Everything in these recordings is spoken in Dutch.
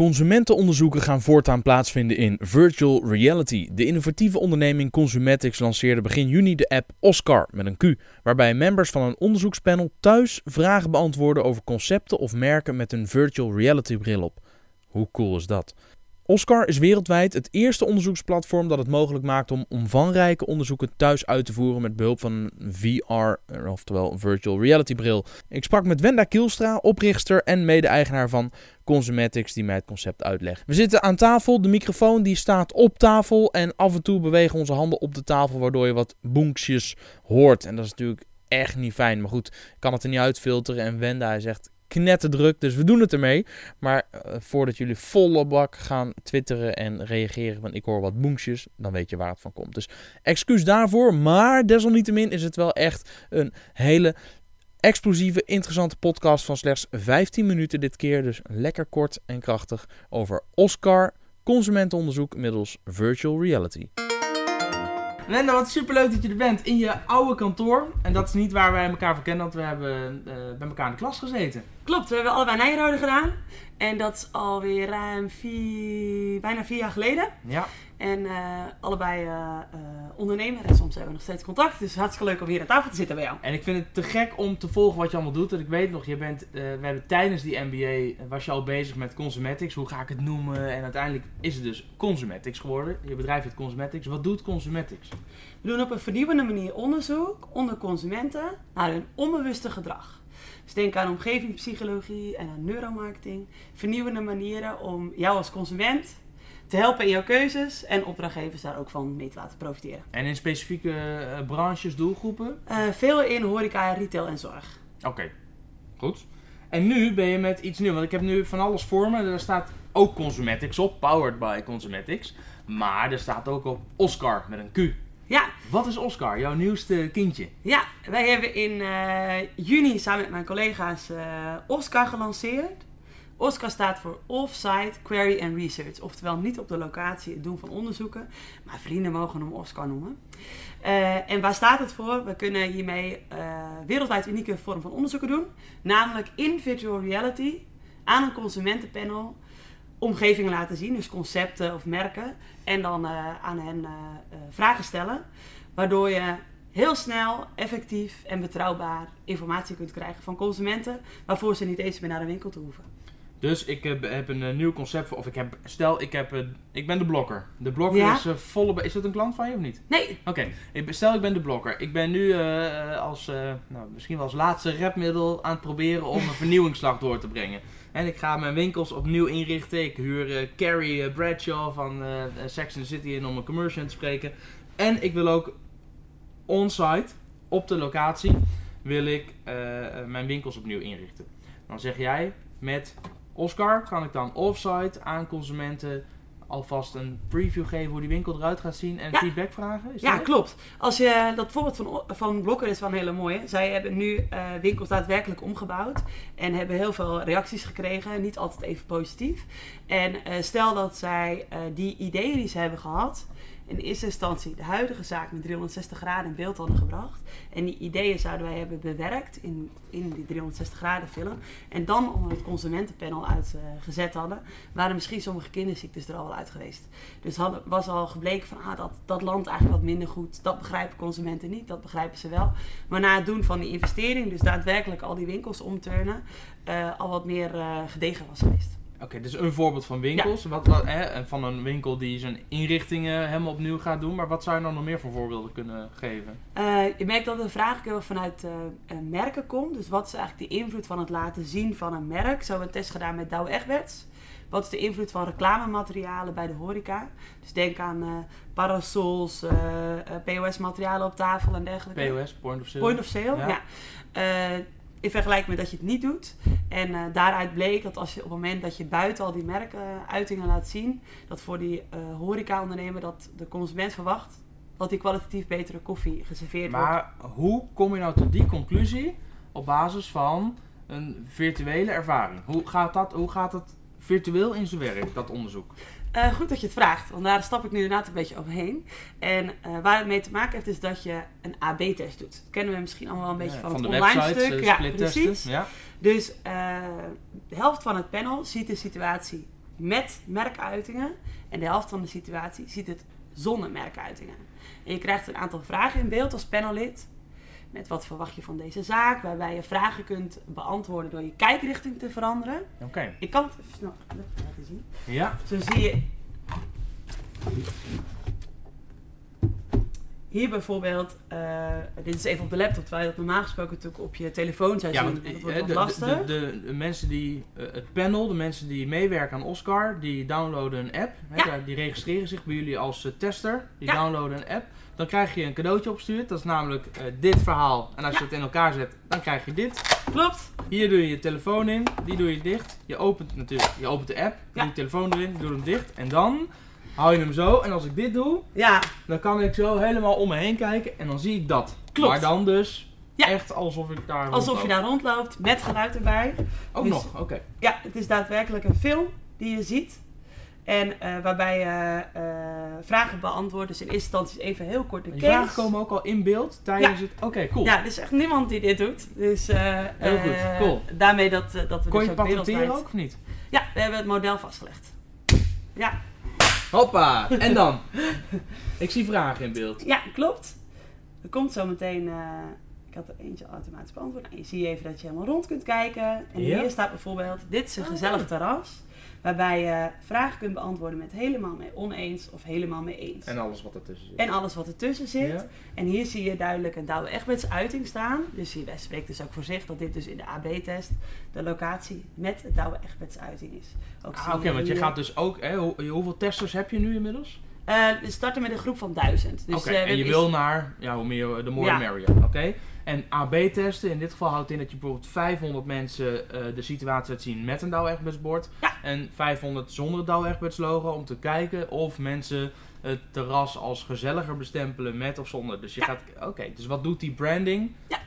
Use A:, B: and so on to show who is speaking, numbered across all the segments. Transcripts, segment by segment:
A: Consumentenonderzoeken gaan voortaan plaatsvinden in virtual reality. De innovatieve onderneming Consumetics lanceerde begin juni de app Oscar met een Q, waarbij members van een onderzoekspanel thuis vragen beantwoorden over concepten of merken met een virtual reality bril op. Hoe cool is dat? Oscar is wereldwijd het eerste onderzoeksplatform dat het mogelijk maakt om omvangrijke onderzoeken thuis uit te voeren met behulp van een VR, oftewel een virtual reality bril. Ik sprak met Wenda Kielstra, oprichter en mede-eigenaar van Consumetics, die mij het concept uitlegt. We zitten aan tafel, de microfoon die staat op tafel en af en toe bewegen onze handen op de tafel waardoor je wat bonkjes hoort. En dat is natuurlijk echt niet fijn, maar goed, ik kan het er niet uitfilteren en Wenda hij zegt knetterdruk. Dus we doen het ermee. Maar uh, voordat jullie volle bak gaan twitteren en reageren van ik hoor wat boensjes, dan weet je waar het van komt. Dus excuus daarvoor. Maar desalniettemin is het wel echt een hele explosieve, interessante podcast van slechts 15 minuten dit keer. Dus lekker kort en krachtig over Oscar consumentenonderzoek middels virtual reality. Linda, wat superleuk dat je er bent in je oude kantoor. En dat is niet waar wij elkaar voor kennen, want we hebben uh, bij elkaar in de klas gezeten.
B: Klopt, we hebben allebei Nijrode gedaan. En dat is alweer ruim vier, bijna vier jaar geleden.
A: Ja.
B: En uh, allebei uh, ondernemer en soms hebben we nog steeds contact. Dus hartstikke leuk om hier aan tafel te zitten bij jou.
A: En ik vind het te gek om te volgen wat je allemaal doet. En ik weet nog, je bent, we hebben tijdens die MBA, was je al bezig met Consumetics. Hoe ga ik het noemen? En uiteindelijk is het dus Consumetics geworden. Je bedrijf heet Consumetics. Wat doet Consumetics?
B: We doen op een vernieuwende manier onderzoek onder consumenten naar hun onbewuste gedrag. Dus denk aan omgevingspsychologie en aan neuromarketing. Vernieuwende manieren om jou als consument te helpen in jouw keuzes en opdrachtgevers daar ook van mee te laten profiteren.
A: En in specifieke uh, branches, doelgroepen?
B: Uh, veel in horeca, retail en zorg.
A: Oké, okay. goed. En nu ben je met iets nieuws, want ik heb nu van alles voor me. Er staat ook Consumetics op, powered by Consumetics. Maar er staat ook op Oscar met een Q.
B: Ja.
A: Wat is Oscar, jouw nieuwste kindje?
B: Ja, wij hebben in uh, juni samen met mijn collega's uh, Oscar gelanceerd. Oscar staat voor Offsite Query and Research. Oftewel niet op de locatie het doen van onderzoeken. Maar vrienden mogen hem Oscar noemen. Uh, en waar staat het voor? We kunnen hiermee wereldwijd unieke vorm van onderzoeken doen. Namelijk in virtual reality aan een consumentenpanel omgevingen laten zien, dus concepten of merken. En dan uh, aan hen uh, uh, vragen stellen. Waardoor je heel snel, effectief en betrouwbaar informatie kunt krijgen van consumenten. Waarvoor ze niet eens meer naar de winkel toe hoeven.
A: Dus ik heb, heb een nieuw concept voor, of ik heb, stel ik, heb, ik ben de blokker. De blokker ja? is volle, is dat een klant van je of niet?
B: Nee.
A: Oké, okay. stel ik ben de blokker. Ik ben nu als, nou, misschien wel als laatste rapmiddel aan het proberen om een vernieuwingsslag door te brengen. En ik ga mijn winkels opnieuw inrichten. Ik huur uh, Carrie uh, Bradshaw van uh, Sex and the City in om een commercial te spreken. En ik wil ook on-site, op de locatie, wil ik mijn winkels opnieuw inrichten. Dan zeg jij, met Oscar kan ik dan off-site aan consumenten alvast een preview geven hoe die winkel eruit gaat zien en
B: ja.
A: feedback vragen? Is
B: ja,
A: dat?
B: klopt. Als je dat voorbeeld van, van Blokker is wel een hele mooie. Zij hebben nu uh, winkels daadwerkelijk omgebouwd en hebben heel veel reacties gekregen, niet altijd even positief. En uh, stel dat zij uh, die ideeën die ze hebben gehad, in eerste instantie de huidige zaak met 360 graden in beeld hadden gebracht. En die ideeën zouden wij hebben bewerkt in, in die 360 graden film. En dan onder het consumentenpanel uitgezet hadden, waren misschien sommige kinderziektes er al wel uit geweest. Dus was al gebleken van ah, dat, dat land eigenlijk wat minder goed. Dat begrijpen consumenten niet, dat begrijpen ze wel. Maar na het doen van die investering, dus daadwerkelijk al die winkels omturnen, uh, al wat meer uh, gedegen was geweest.
A: Oké, okay, dus een voorbeeld van winkels. Ja. Wat, wat, hè, van een winkel die zijn inrichtingen helemaal opnieuw gaat doen. Maar wat zou je dan nog meer voor voorbeelden kunnen geven?
B: Uh, je merkt dat de vraag heel vanuit uh, merken komt. Dus wat is eigenlijk de invloed van het laten zien van een merk? Zo hebben we een test gedaan met Douwe Egberts. Wat is de invloed van reclamematerialen bij de horeca? Dus denk aan uh, parasols, POS-materialen op tafel en dergelijke.
A: POS, point of sale.
B: Point of sale, ja. ja in vergelijking met dat je het niet doet. En uh, daaruit bleek dat als je op het moment dat je buiten al die merkuitingen laat zien, dat voor die uh, horeca-ondernemer dat de consument verwacht dat die kwalitatief betere koffie geserveerd wordt.
A: Maar hoe kom je nou tot die conclusie op basis van een virtuele ervaring? Hoe gaat dat, hoe gaat dat virtueel in zijn werk, dat onderzoek?
B: Uh, goed dat je het vraagt, want daar stap ik nu inderdaad een beetje overheen. En uh, waar het mee te maken heeft, is dat je een AB-test doet. Dat kennen we misschien allemaal wel een beetje
A: ja,
B: van,
A: van
B: het
A: de
B: online
A: websites,
B: stuk.
A: Uh,
B: ja, precies.
A: Ja.
B: Dus de helft van het panel ziet de situatie met merkuitingen. En de helft van de situatie ziet het zonder merkuitingen. En je krijgt een aantal vragen in beeld als panellid. Met wat verwacht je van deze zaak, waarbij je vragen kunt beantwoorden door je kijkrichting te veranderen.
A: Oké.
B: Ik kan het even snel laten zien.
A: Ja.
B: Zo zie je hier bijvoorbeeld, eh, dit is even op de laptop, terwijl je dat normaal gesproken natuurlijk op je telefoon zou
A: Ja,
B: zien.
A: want
B: dat
A: eh,
B: wordt
A: de,
B: lastig.
A: de, de, de mensen die, eh, het panel, de mensen die meewerken aan Oscar, die downloaden een app.
B: Ja.
A: die registreren zich bij jullie als tester. Die
B: Ja.
A: downloaden een app. Dan krijg je een cadeautje opgestuurd. Dat is namelijk eh, dit verhaal. En als je het in elkaar zet, dan krijg je dit.
B: Klopt.
A: Hier doe je je telefoon in. Die doe je dicht. Je opent natuurlijk, je opent de app. Doe je telefoon erin, doe hem dicht. En dan hou je hem zo. En als ik dit doe,
B: Ja,
A: dan kan ik zo helemaal om me heen kijken. En dan zie ik dat.
B: Klopt.
A: Maar dan dus
B: Ja.
A: echt alsof ik daar
B: alsof je daar rondloopt met geluid erbij.
A: Ook
B: dus-
A: nog, oké.
B: Ja, het is daadwerkelijk een film die je ziet. En eh, waarbij je eh, vragen beantwoordt. Dus in eerste instantie even heel kort de
A: Die
B: case.
A: vragen komen ook al in beeld tijdens het... Oké, cool.
B: Ja, er is echt niemand die dit doet. Dus eh,
A: Heel goed,
B: eh,
A: cool.
B: daarmee dat, eh, dat we
A: Kon
B: dus
A: je
B: ook
A: patenteren
B: wereldwijd...
A: ook of niet?
B: Ja, we hebben het model vastgelegd. Ja,
A: Hoppa! En dan? ik zie vragen in beeld.
B: ja klopt. Er komt zo meteen... eh, ik had er eentje automatisch beantwoord. Nou, je ziet even dat je helemaal rond kunt kijken. En
A: Ja.
B: hier staat bijvoorbeeld... Dit is een
A: Oh,
B: gezellig terras. Waarbij je vragen kunt beantwoorden met helemaal mee oneens of helemaal mee eens.
A: En alles wat ertussen zit.
B: En alles wat ertussen zit.
A: Ja.
B: En hier zie je duidelijk een Douwe Egberts uiting staan. Dus hier spreekt dus ook voor zich dat dit dus in de AB-test de locatie met het Douwe Egberts uiting is.
A: Ah, Oké, want je gaat dus ook... Hè, hoe- hoeveel testers heb je nu inmiddels?
B: Eh, we starten met een groep van duizend. Dus,
A: Oké,
B: eh,
A: en je wil naar... Ja, hoe meer, de more
B: Ja.
A: merrier. Oké? En AB-testen, in dit geval houdt in dat je bijvoorbeeld 500 mensen eh, de situatie laat zien met een Douwe Egberts bord.
B: Ja.
A: En 500 zonder het Douwe Egberts logo om te kijken of mensen het terras als gezelliger bestempelen met of zonder. Dus je
B: Ja.
A: gaat... Oké, dus wat doet die branding?
B: Ja.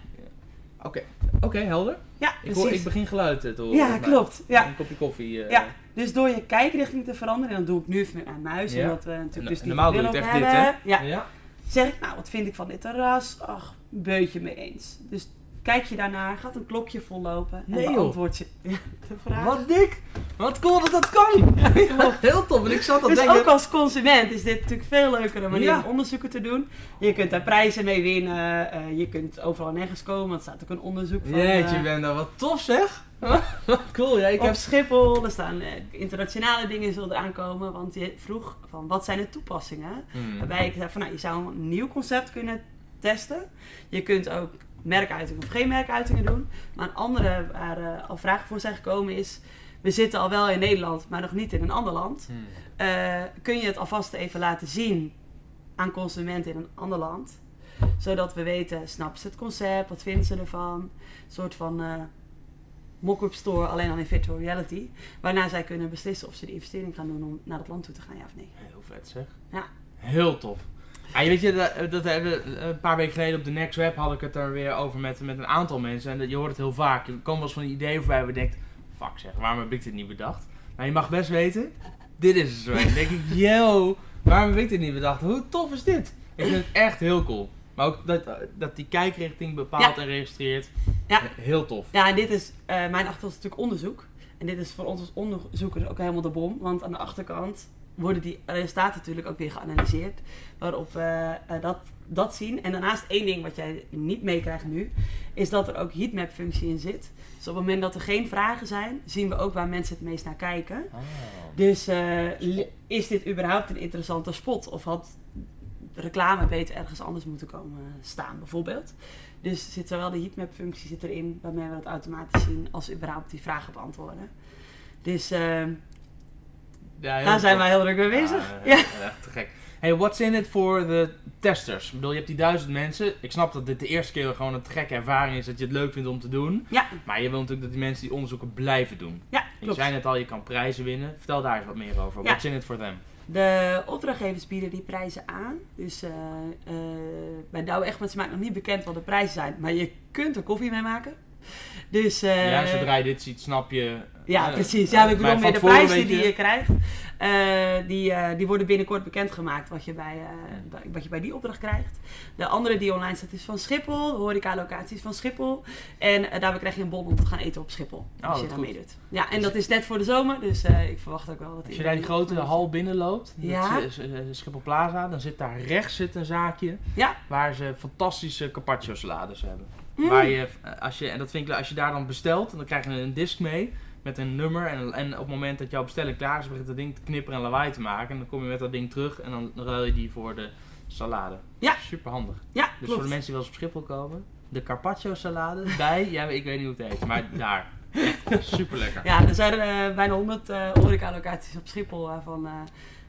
A: Oké, oké, helder.
B: Ja,
A: Ik, hoor, ik begin geluid te horen.
B: ja, klopt. Ja.
A: Een kopje koffie. eh.
B: Ja. Dus door je kijkrichting te veranderen, en dat doe ik nu even met mijn muis,
A: Ja.
B: omdat we natuurlijk
A: En-
B: dus
A: en normaal doe je het echt dit,
B: hebben.
A: hè?
B: Ja.
A: ja.
B: Zeg ik, nou, wat vind ik van dit terras? Ach, beutje mee eens. Dus kijk je daarnaar, gaat een klokje vollopen
A: Nee,
B: en
A: joh.
B: beantwoord je de vraag.
A: Wat dik! Wat cool dat dat kan! Wat heel tof. En ik zat al
B: Dus
A: denken...
B: ook als consument is dit natuurlijk veel leukere manier
A: Ja.
B: om onderzoeken te doen. Je kunt daar prijzen mee winnen. eh, je kunt overal nergens komen. Want er staat ook een onderzoek van...
A: Jeetje,
B: eh,
A: Wenda, wat tof zeg! Cool, ja, ik
B: op
A: heb...
B: Schiphol, er staan eh, internationale dingen zullen eraan komen. Want je vroeg van wat zijn de toepassingen?
A: Hmm.
B: Waarbij ik zei van nou, je zou een nieuw concept kunnen testen. Je kunt ook merkuitingen of geen merkuitingen doen. Maar een andere waar eh, al vragen voor zijn gekomen is... We zitten al wel in Nederland, maar nog niet in een ander land.
A: Hmm.
B: Eh, kun je het alvast even laten zien aan consumenten in een ander land. Zodat we weten, snappen ze het concept? Wat vinden ze ervan? Een soort van mock-up store, alleen dan in virtual reality. Waarna zij kunnen beslissen of ze de investering gaan doen om naar dat land toe te gaan, ja of nee.
A: Heel vet zeg.
B: Ja.
A: Heel tof. Ja, je weet je, dat, dat hebben we- een paar weken geleden op de Next Web had ik het er weer over met, met een aantal mensen. En dat, je hoort het heel vaak. Er komen wel eens van die ideeën voorbij waar je denkt, fuck zeg, waarom heb ik dit niet bedacht? Nou, je mag best weten, dit is er zo een. Dan denk ik, yo, waarom heb ik dit niet bedacht? Hoe tof is dit? Ik vind het echt heel cool. Maar ook dat, dat die kijkrichting bepaalt
B: Ja.
A: en registreert.
B: Ja.
A: Heel tof.
B: Ja, en dit is, eh, mijn achtergrond is natuurlijk onderzoek. En dit is voor ons als onderzoekers ook helemaal de bom. Want aan de achterkant worden die resultaten natuurlijk ook weer geanalyseerd. Waarop we eh, dat, dat zien. En daarnaast één ding wat jij niet meekrijgt nu, is dat er ook heatmap functie in zit. Dus op het moment dat er geen vragen zijn, zien we ook waar mensen het meest naar kijken.
A: Oh.
B: Dus eh, is dit überhaupt een interessante spot? Of had reclame beter ergens anders moeten komen staan, bijvoorbeeld? Dus zit zowel de heatmap functie zit erin, waarmee we dat automatisch zien, als überhaupt die vragen beantwoorden. Dus eh,
A: Ja,
B: daar zijn wij heel druk mee bezig.
A: Ja, echt te gek. Hey, what's in it for the testers? Ik bedoel, je hebt die duizend mensen. Ik snap dat dit de eerste keer gewoon een gekke ervaring is dat je het leuk vindt om te doen.
B: Ja.
A: Maar je wil natuurlijk dat die mensen die onderzoeken blijven doen.
B: Ja,
A: Je
B: klopt.
A: zei net al, je kan prijzen winnen. Vertel daar eens wat meer over.
B: Ja.
A: What's in it for them?
B: De opdrachtgevers bieden die prijzen aan. Dus eh eh bij Douwe Egberts maakt nog niet bekend wat de prijzen zijn. Maar je kunt er koffie mee maken. Dus, eh,
A: ja, zodra je dit ziet, snap je...
B: Ja, precies. Ja, ik bedoel meer de prijzen die je krijgt. Eh, die, eh, die worden binnenkort bekendgemaakt wat je bij, eh, wat je bij die opdracht krijgt. De andere die online staat is van Schiphol, de horeca-locaties van Schiphol. En daarbij krijg je een bon om te gaan eten op Schiphol.
A: Oh,
B: als je
A: wat
B: daar meedoet. Ja, en dat is net voor de zomer, dus ik verwacht ook wel dat
A: Als je daar die grote hal binnenloopt,
B: Ja.
A: Schiphol Plaza, dan zit daar rechts zit een zaakje
B: Ja.
A: waar ze fantastische carpaccio salades hebben.
B: Mm.
A: Waar je, als je, en dat vind ik, als je daar dan bestelt, dan krijg je een disc mee met een nummer. En, en op het moment dat jouw bestelling klaar is, begint dat ding te knipperen en lawaai te maken. En dan kom je met dat ding terug en dan ruil je die voor de salade.
B: Ja.
A: Super handig.
B: Ja,
A: Dus
B: klopt.
A: voor de mensen die wel eens op Schiphol komen, de carpaccio salade bij, ja, ik weet niet hoe het heet, maar daar. Super lekker.
B: Ja, er zijn eh, bijna 100 eh horeca-locaties op Schiphol waarvan eh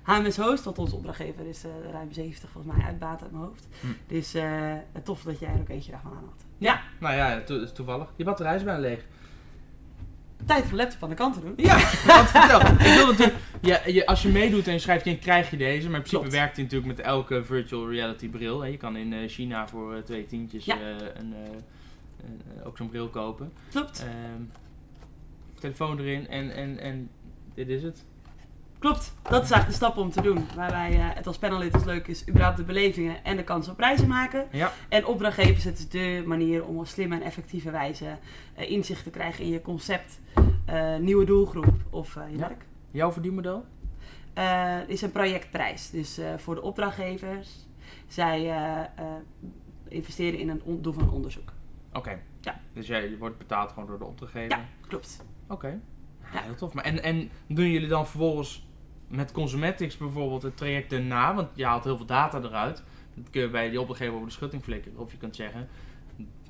B: HMS Host, wat onze opdrachtgever is, eh, ruim 70 volgens mij uitbaat uit mijn hoofd.
A: Hm.
B: Dus eh, tof dat jij er ook eentje daarvan aan had.
A: Ja, nou ja, to- toevallig. Je batterij is bijna leeg.
B: Tijd laptop aan de kant te doen.
A: Ja, wat vertel. Ik wil natuurlijk, ja, je, als je meedoet en je schrijft in, krijg je deze. Maar in principe
B: Klopt.
A: werkt hij natuurlijk met elke virtual reality bril. Hè. Je kan in eh, China voor eh, twee tientjes
B: Ja.
A: een, een, eh, ook zo'n bril kopen.
B: Klopt.
A: Ehm, telefoon erin en, en, en dit is het.
B: Klopt. Dat is eigenlijk de stap om te doen. Waarbij eh, het als panelid leuk is, überhaupt de belevingen en de kans op prijzen maken.
A: Ja.
B: En opdrachtgevers, het is de manier om op slimme en effectieve wijze eh, inzicht te krijgen in je concept, eh, nieuwe doelgroep of je
A: Ja.
B: werk.
A: Jouw verdienmodel?
B: Is een projectprijs. Dus voor de opdrachtgevers, zij investeren in een doen van een onderzoek.
A: Oké.
B: Ja.
A: Dus jij je wordt betaald gewoon door de opdrachtgever?
B: Ja. Klopt.
A: Oké. Ja. heel tof. Maar en, en doen jullie dan vervolgens met Consumetics bijvoorbeeld het traject erna? Want je haalt heel veel data eruit. Dat kun je bij die opdrachtgever over de schutting flikkeren. Of je kunt zeggen,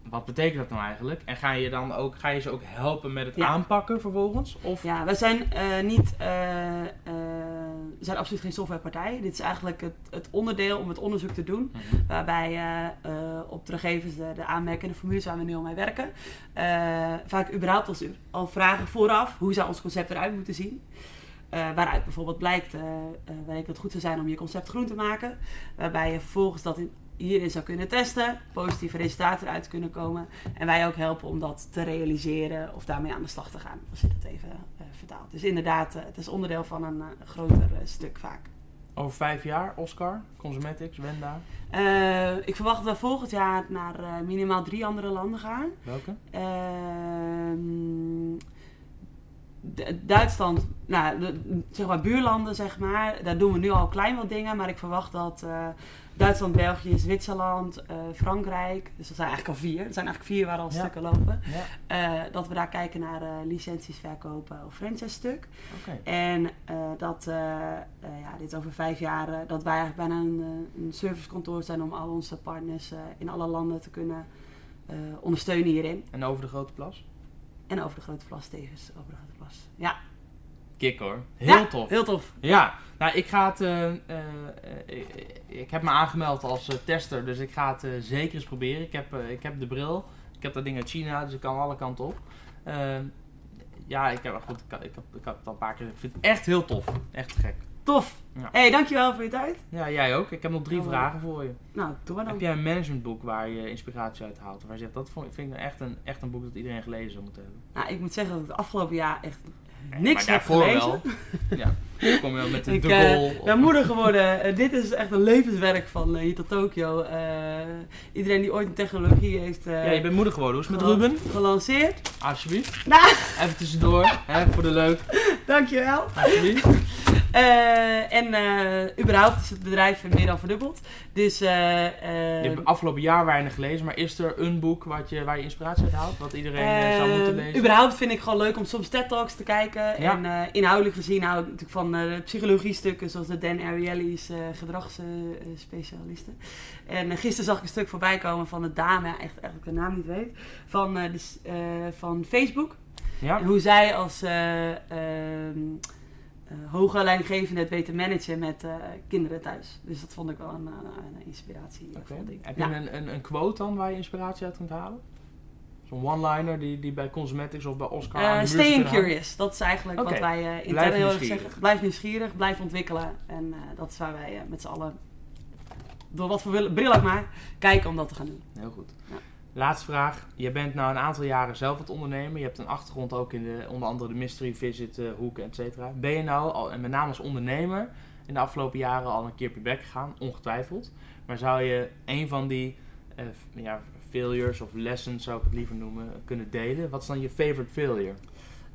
A: wat betekent dat nou eigenlijk? En ga je dan ook, ga je ze ook helpen met het
B: Ja.
A: aanpakken vervolgens? Of,
B: Ja, wij zijn eh, niet, eh, eh, we zijn absoluut geen softwarepartij. Dit is eigenlijk het, het onderdeel om het onderzoek te doen.
A: Mhm.
B: Waarbij eh, eh, opdrachtgevers de, de aanmerken en de formules waar we nu al mee werken. vaak überhaupt als u al vragen vooraf. Hoe zou ons concept eruit moeten zien? Eh, waaruit bijvoorbeeld blijkt eh, wanneer het goed zou zijn om je concept groen te maken. Waarbij je vervolgens dat in, hierin zou kunnen testen. Positieve resultaten eruit kunnen komen. En wij ook helpen om dat te realiseren of daarmee aan de slag te gaan. Als je dat even vertaalt. Dus inderdaad, het is onderdeel van een groter stuk vaak.
A: Over vijf jaar, Oscar, Consumetics, Wenda,
B: ik verwacht dat we volgend jaar naar minimaal drie andere landen gaan.
A: welke?
B: Ehm, D- Duitsland, nou, de- zeg maar buurlanden, zeg maar. Daar doen we nu al klein wat dingen. Maar ik verwacht dat eh, Duitsland, België, Zwitserland, eh, Frankrijk. Dus dat zijn eigenlijk al vier. Er zijn eigenlijk vier waar al
A: Ja.
B: stukken lopen.
A: Ja,
B: Eh, dat we daar kijken naar licenties verkopen of franchise stuk. En dat, ja, dit over vijf jaar, dat wij eigenlijk bijna een, een servicekantoor zijn om al onze partners in alle landen te kunnen ondersteunen hierin.
A: En over de grote plas?
B: En over de grote plas tevens, over de grote plas. Ja,
A: Kik hoor. Heel
B: Ja,
A: tof.
B: heel tof.
A: Ja, nou ik ga het. eh, eh, eh, ik- ik heb me aangemeld als tester, dus ik ga het zeker eens proberen. Ik heb, ik heb de bril, ik heb dat ding uit China, dus ik kan alle kanten op. Ja, ik heb, goed, ik, ik, heb, ik het al een paar keer. Ik vind het echt heel tof. Echt gek.
B: Tof.
A: Ja.
B: hey, dankjewel voor je tijd.
A: Ja, jij ook. Ik heb nog drie
B: Oh,
A: vragen voor je.
B: Nou, doe maar dan.
A: Heb jij een managementboek waar je inspiratie uit haalt? Waar je zegt, dat vind ik echt een, echt een boek dat iedereen gelezen zou moeten hebben.
B: Nou, ik moet zeggen dat ik het afgelopen jaar echt
A: Nee,
B: niks heb gelezen.
A: wel. Ja, dan kom je wel met de
B: Ik
A: De
B: eh, ben moeder geworden. Eh, dit is echt een levenswerk van eh, hier tot Tokio. Iedereen die ooit een technologie heeft
A: ja, je bent moeder geworden. Hoe is het met Ruben?
B: gelanceerd.
A: Alsjeblieft.
B: Nou,
A: Even tussendoor, hè, voor de leuk.
B: dankjewel.
A: Alsjeblieft.
B: Eh, en eh, überhaupt is het bedrijf meer dan verdubbeld. Dus eh, eh,
A: Je hebt afgelopen jaar weinig gelezen, maar is er een boek wat je, waar je inspiratie uit haalt? Wat iedereen zou moeten
B: Eh,
A: lezen?
B: überhaupt vind ik gewoon leuk om soms TED Talks te kijken.
A: Ja.
B: En inhoudelijk gezien hou ik natuurlijk van psychologie stukken zoals de Dan Ariely's gedragsspecialisten. en gisteren zag ik een stuk voorbij komen van een dame, echt eigenlijk de naam niet weet, van, de s- eh, van Facebook.
A: Ja?
B: En hoe zij als eh, hoge leidinggevende het weten managen met eh, kinderen thuis. Dus dat vond ik wel een, eh, een inspiratie.
A: Oké.
B: vond ik.
A: Heb je een, een, een quote dan waar je inspiratie uit kunt halen? Zo'n one-liner die, die bij Cosmetics of bij Oscar muur
B: staying curious, dat is eigenlijk wat wij intern heel erg zeggen. Blijf nieuwsgierig, blijf ontwikkelen. En dat is waar wij met z'n allen, door wat voor bril ook maar, kijken om dat te gaan doen.
A: Heel goed.
B: Ja.
A: Laatste vraag. Je bent nou een aantal jaren zelf het ondernemen. Je hebt een achtergrond ook in de, onder andere de mystery visit uh, hoek, et cetera. Ben je nou, al, en met name als ondernemer, in de afgelopen jaren al een keer op je bek gegaan? Ongetwijfeld. Maar zou je een van die uh, ja, failures of lessons, zou ik het liever noemen, kunnen delen? Wat is dan je favorite failure?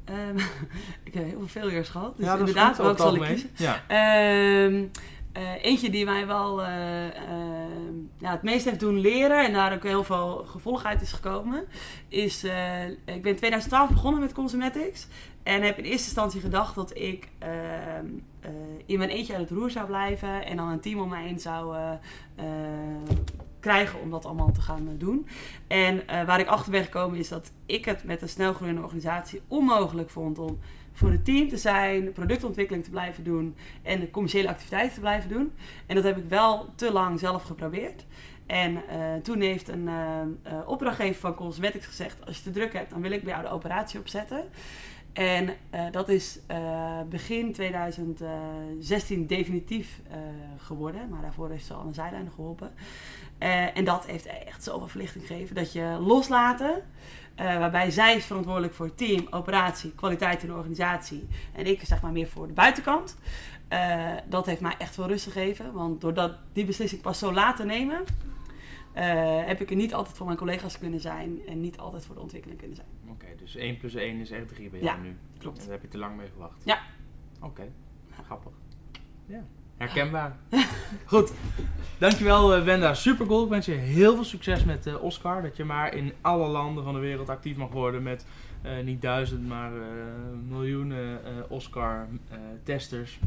B: Um, ik heb heel veel failures gehad. Dus
A: ja, dat
B: inderdaad,
A: welke
B: zal ik kiezen?
A: Ja.
B: Um, uh, eentje die mij wel uh, uh, ja, het meest heeft doen leren en daar ook heel veel gevolg uit is gekomen, is ik ben in 2012 begonnen met Cosmetics en heb in eerste instantie gedacht dat ik in mijn eentje uit het roer zou blijven en dan een team om mij heen zou krijgen om dat allemaal te gaan doen. En waar ik achter ben gekomen is dat ik het met een snelgroeiende organisatie onmogelijk vond om voor het team te zijn, productontwikkeling te blijven doen en de commerciële activiteiten te blijven doen. En dat heb ik wel te lang zelf geprobeerd. En uh, toen heeft een uh, uh, opdrachtgever van Cosmetics gezegd: Als je te druk hebt, dan wil ik bij jou de operatie opzetten. En dat is begin 2016 definitief geworden. Maar daarvoor heeft ze al een zijlijn geholpen. en dat heeft echt zoveel verlichting gegeven dat je loslaten. Uh, waarbij zij is verantwoordelijk voor team, operatie, kwaliteit in de organisatie. En ik zeg maar meer voor de buitenkant. Uh, dat heeft mij echt veel rust gegeven. Want doordat die beslissing pas zo laat te nemen, uh, heb ik er niet altijd voor mijn collega's kunnen zijn. En niet altijd voor de ontwikkeling kunnen zijn.
A: Oké, okay, dus 1 plus 1 is echt 3 bij
B: ja,
A: jou nu.
B: klopt.
A: En daar heb je te lang mee gewacht.
B: Ja.
A: Oké, okay. grappig. Ja. Herkenbaar. Goed. Dankjewel uh, Wenda. Super cool. Ik wens je heel veel succes met uh, Oscar. Dat je maar in alle landen van de wereld actief mag worden met uh, niet duizend, maar miljoenen Oscar testers.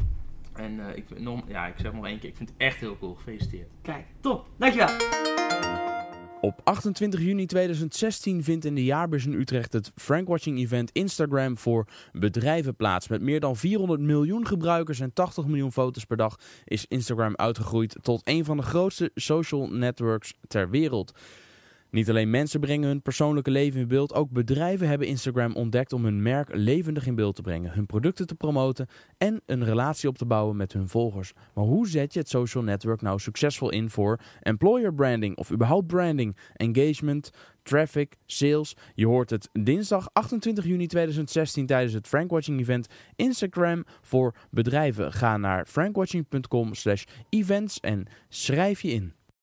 A: En ik, nog, ja, ik zeg nog één keer, ik vind het echt heel cool. Gefeliciteerd.
B: Kijk, top. Dankjewel.
C: Op 28 juni 2016 vindt in de jaarbeurs in Utrecht het Frankwatching Event Instagram voor bedrijven plaats. Met meer dan 400 miljoen gebruikers en 80 miljoen foto's per dag is Instagram uitgegroeid tot een van de grootste social networks ter wereld. Niet alleen mensen brengen hun persoonlijke leven in beeld, ook bedrijven hebben Instagram ontdekt om hun merk levendig in beeld te brengen, hun producten te promoten en een relatie op te bouwen met hun volgers. Maar hoe zet je het social network nou succesvol in voor employer branding of überhaupt branding, engagement, traffic, sales? Je hoort het dinsdag 28 juni 2016 tijdens het Frankwatching event Instagram voor bedrijven. Ga naar frankwatching.com/events en schrijf je in.